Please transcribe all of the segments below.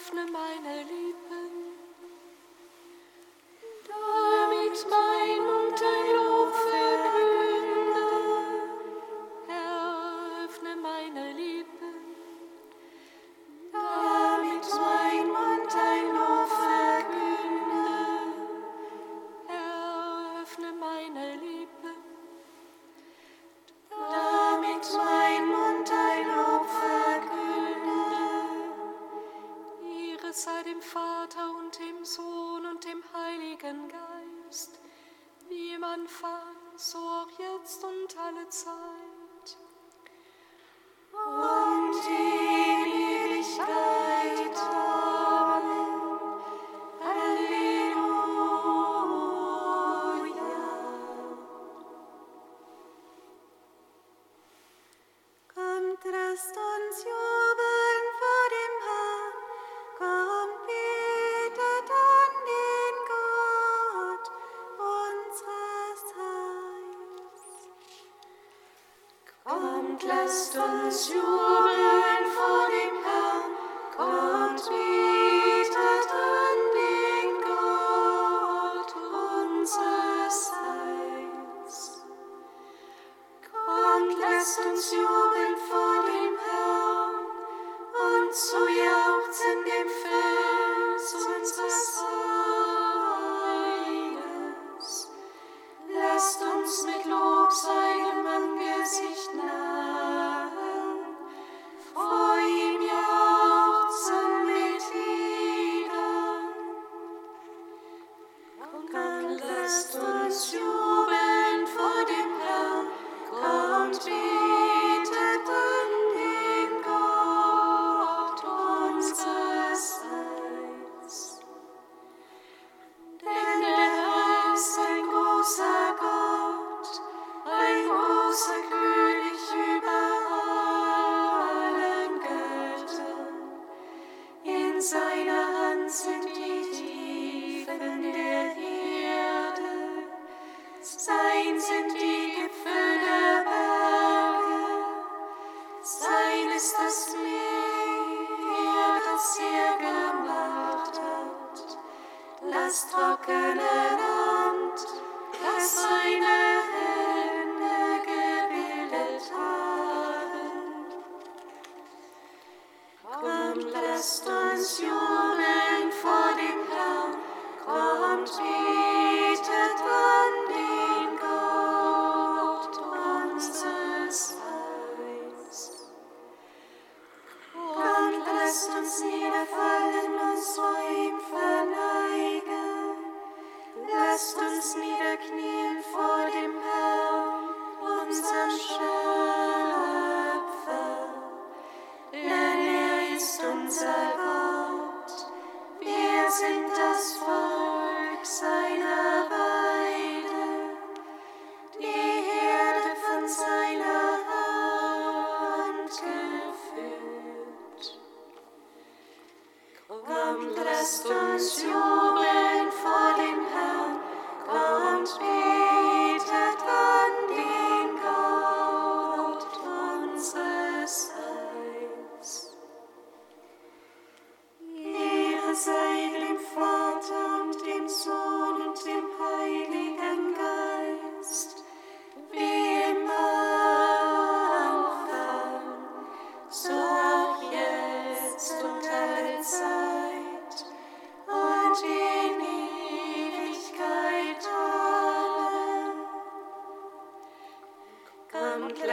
öffne meine Liebe. azure.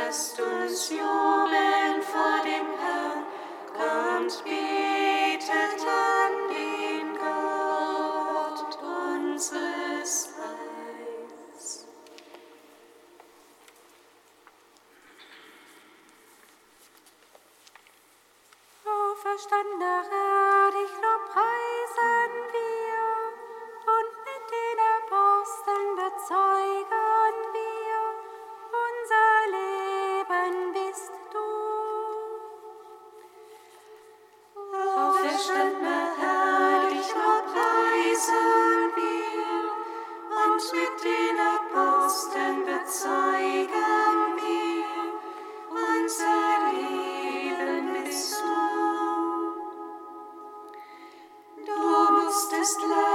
Lasst uns jubeln vor dem Herrn, kommt, betet an den Gott unseres Heils. Auferstandener Herr, ich lost love.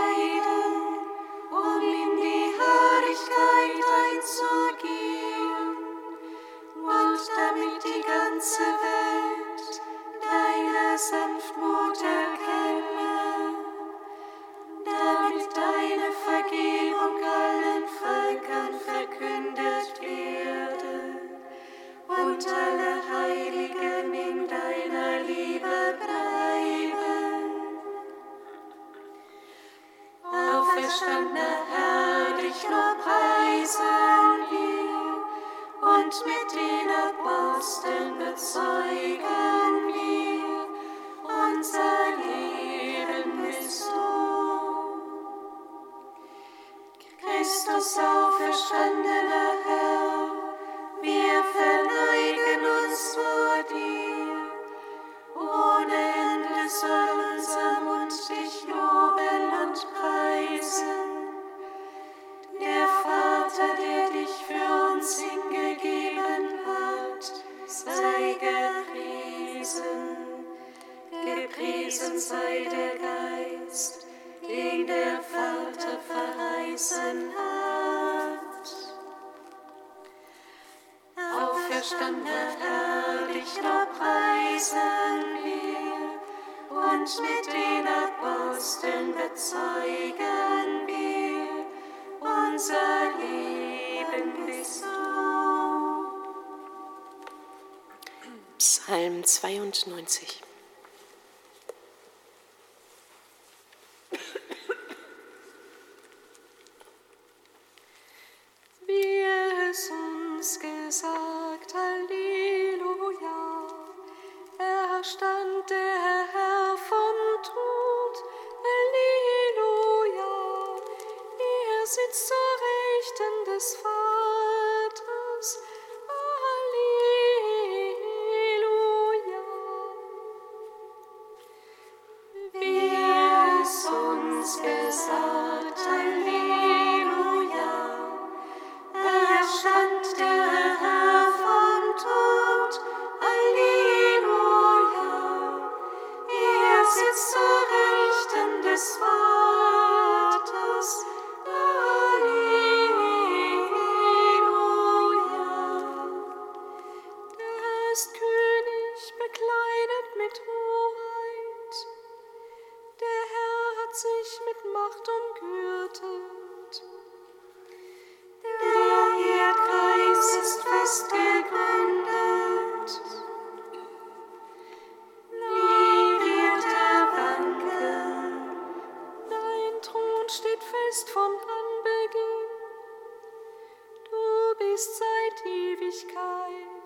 Sterne Herr, dich preisen wir und mit den Aposteln bezeugen wir unser Leben bist du. Psalm 92. sitzt zur Rechten des Vaters. fest von Anbeginn. Du bist seit Ewigkeit.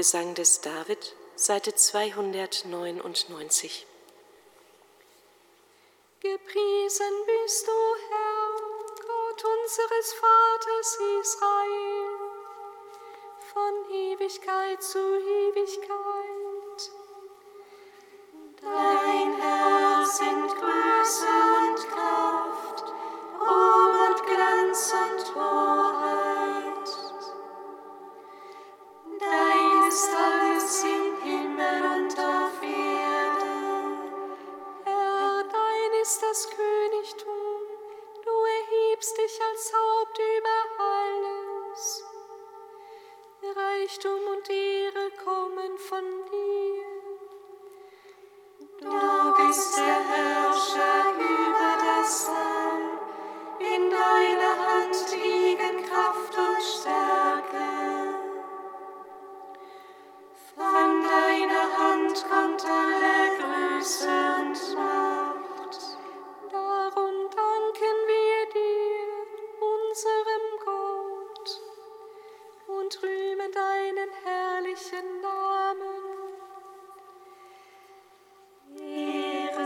Gesang des David, Seite 299.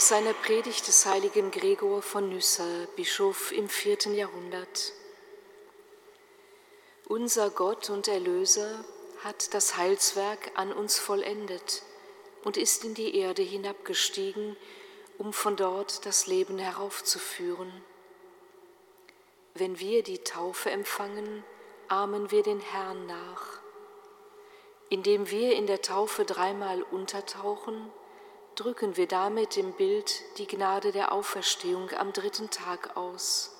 Aus seiner Predigt des heiligen Gregor von Nyssa, Bischof im vierten Jahrhundert. Unser Gott und Erlöser hat das Heilswerk an uns vollendet und ist in die Erde hinabgestiegen, um von dort das Leben heraufzuführen. Wenn wir die Taufe empfangen, ahmen wir den Herrn nach. Indem wir in der Taufe dreimal untertauchen, drücken wir damit im Bild die Gnade der Auferstehung am dritten Tag aus.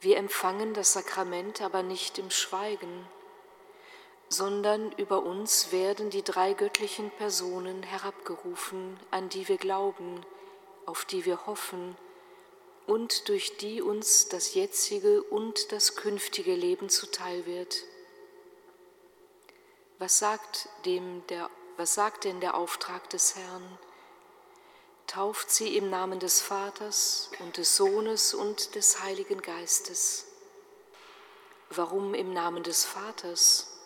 Wir empfangen das Sakrament aber nicht im Schweigen, sondern über uns werden die drei göttlichen Personen herabgerufen, an die wir glauben, auf die wir hoffen und durch die uns das jetzige und das künftige Leben zuteil wird. Was sagt, dem der, was sagt denn der Auftrag des Herrn? Tauft sie im Namen des Vaters und des Sohnes und des Heiligen Geistes. Warum im Namen des Vaters?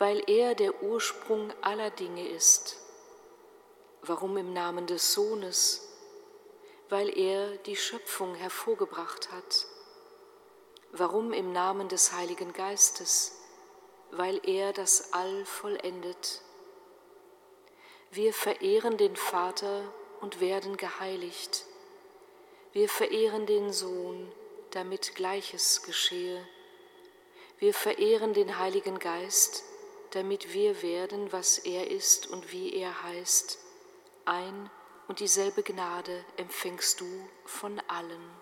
weil er der Ursprung aller Dinge ist. Warum im Namen des Sohnes? Weil er die Schöpfung hervorgebracht hat. Warum im Namen des Heiligen Geistes? Weil er das All vollendet. Wir verehren den Vater und werden geheiligt. Wir verehren den Sohn, damit Gleiches geschehe. Wir verehren den Heiligen Geist, damit wir werden, was er ist und wie er heißt. Ein und dieselbe Gnade empfängst du von allen.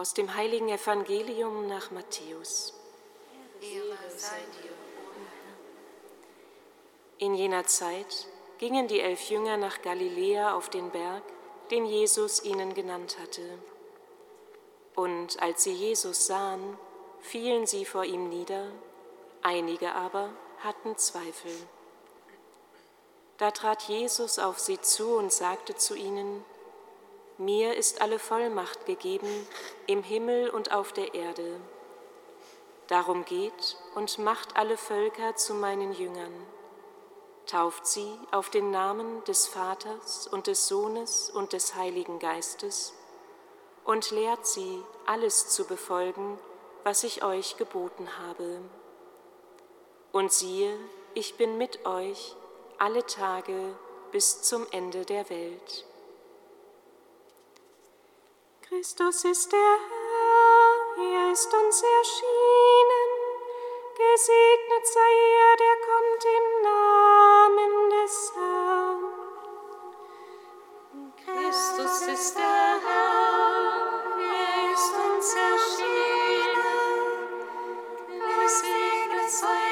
Aus dem heiligen Evangelium nach Matthäus. In jener Zeit gingen die elf Jünger nach Galiläa auf den Berg, den Jesus ihnen genannt hatte. Und als sie Jesus sahen, fielen sie vor ihm nieder, einige aber hatten Zweifel. Da trat Jesus auf sie zu und sagte zu ihnen, Mir ist alle Vollmacht gegeben im Himmel und auf der Erde. Darum geht und macht alle Völker zu meinen Jüngern. Tauft sie auf den Namen des Vaters und des Sohnes und des Heiligen Geistes und lehrt sie, alles zu befolgen, was ich euch geboten habe. Und siehe, ich bin mit euch alle Tage bis zum Ende der Welt. Christus ist der Herr, er ist uns erschienen. Gesegnet sei er, der kommt im Namen des Herrn. Christus ist der Herr, er ist uns erschienen. Gesegnet sei er,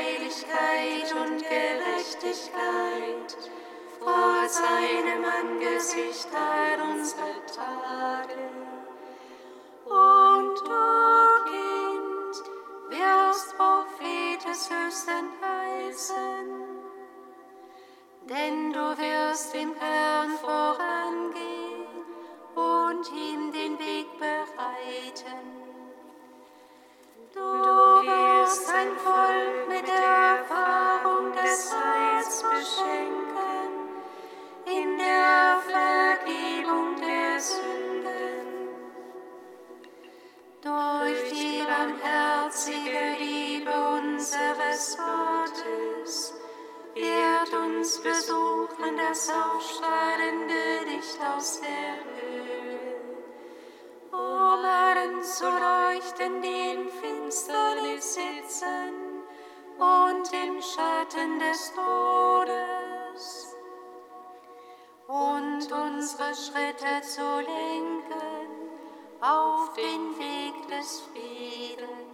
Heiligkeit und Gerechtigkeit. Vor seinem Angesicht all unsere Tage. Und du, Kind, wirst Prophet des Höchsten heißen, denn du wirst im Herrn uns besuchen das aufstrahlende Licht aus der Höhe, um allen zu leuchten, die in Finsternis sitzen und im Schatten des Todes, und unsere Schritte zu lenken auf den Weg des Friedens.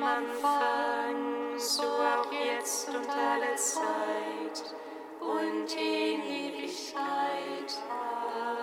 im Anfang, so auch jetzt und alle Zeit und in Ewigkeit. Amen.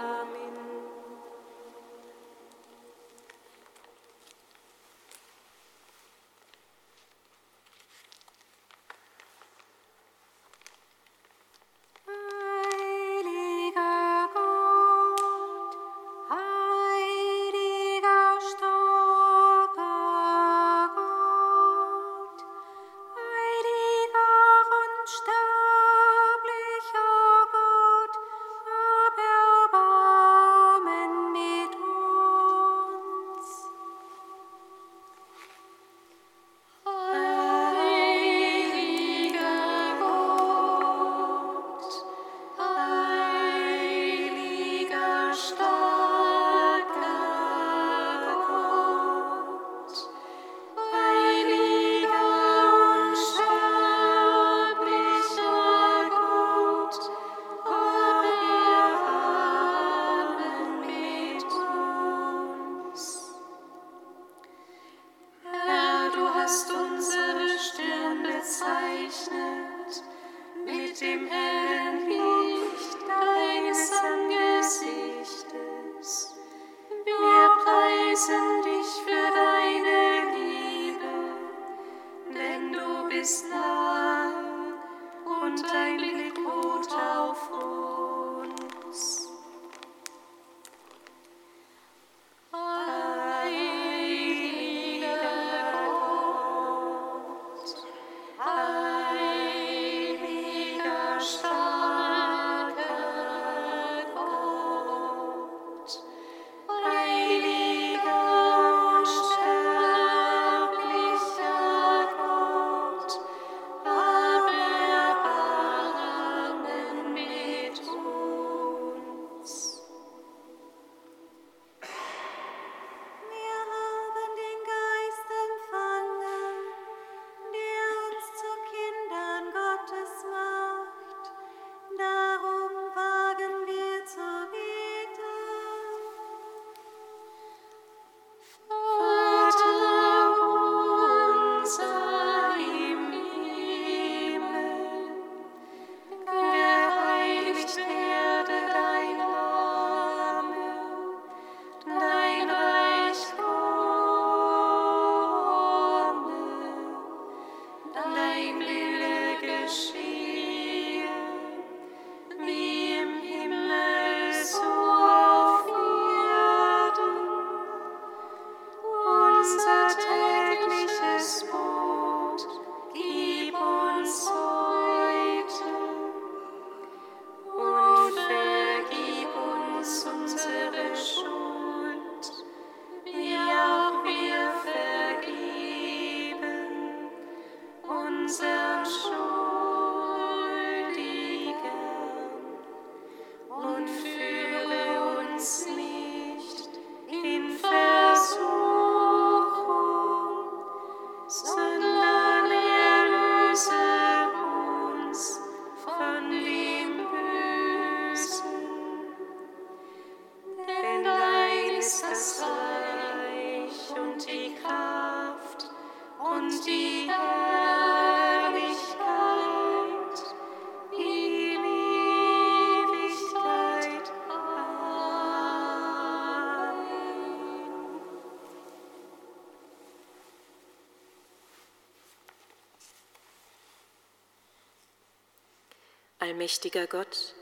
Allmächtiger Gott,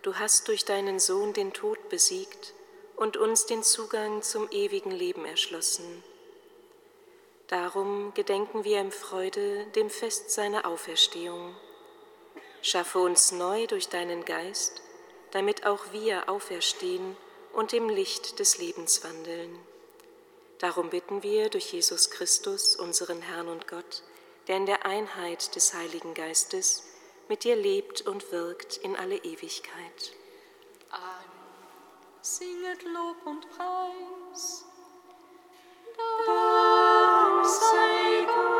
du hast durch deinen Sohn den Tod besiegt und uns den Zugang zum ewigen Leben erschlossen. Darum gedenken wir im Freude dem Fest seiner Auferstehung. Schaffe uns neu durch deinen Geist, damit auch wir auferstehen und im Licht des Lebens wandeln. Darum bitten wir durch Jesus Christus, unseren Herrn und Gott, der in der Einheit des Heiligen Geistes mit dir lebt und wirkt in alle Ewigkeit. Amen. Singet Lob und Preis. Dank sei Gott.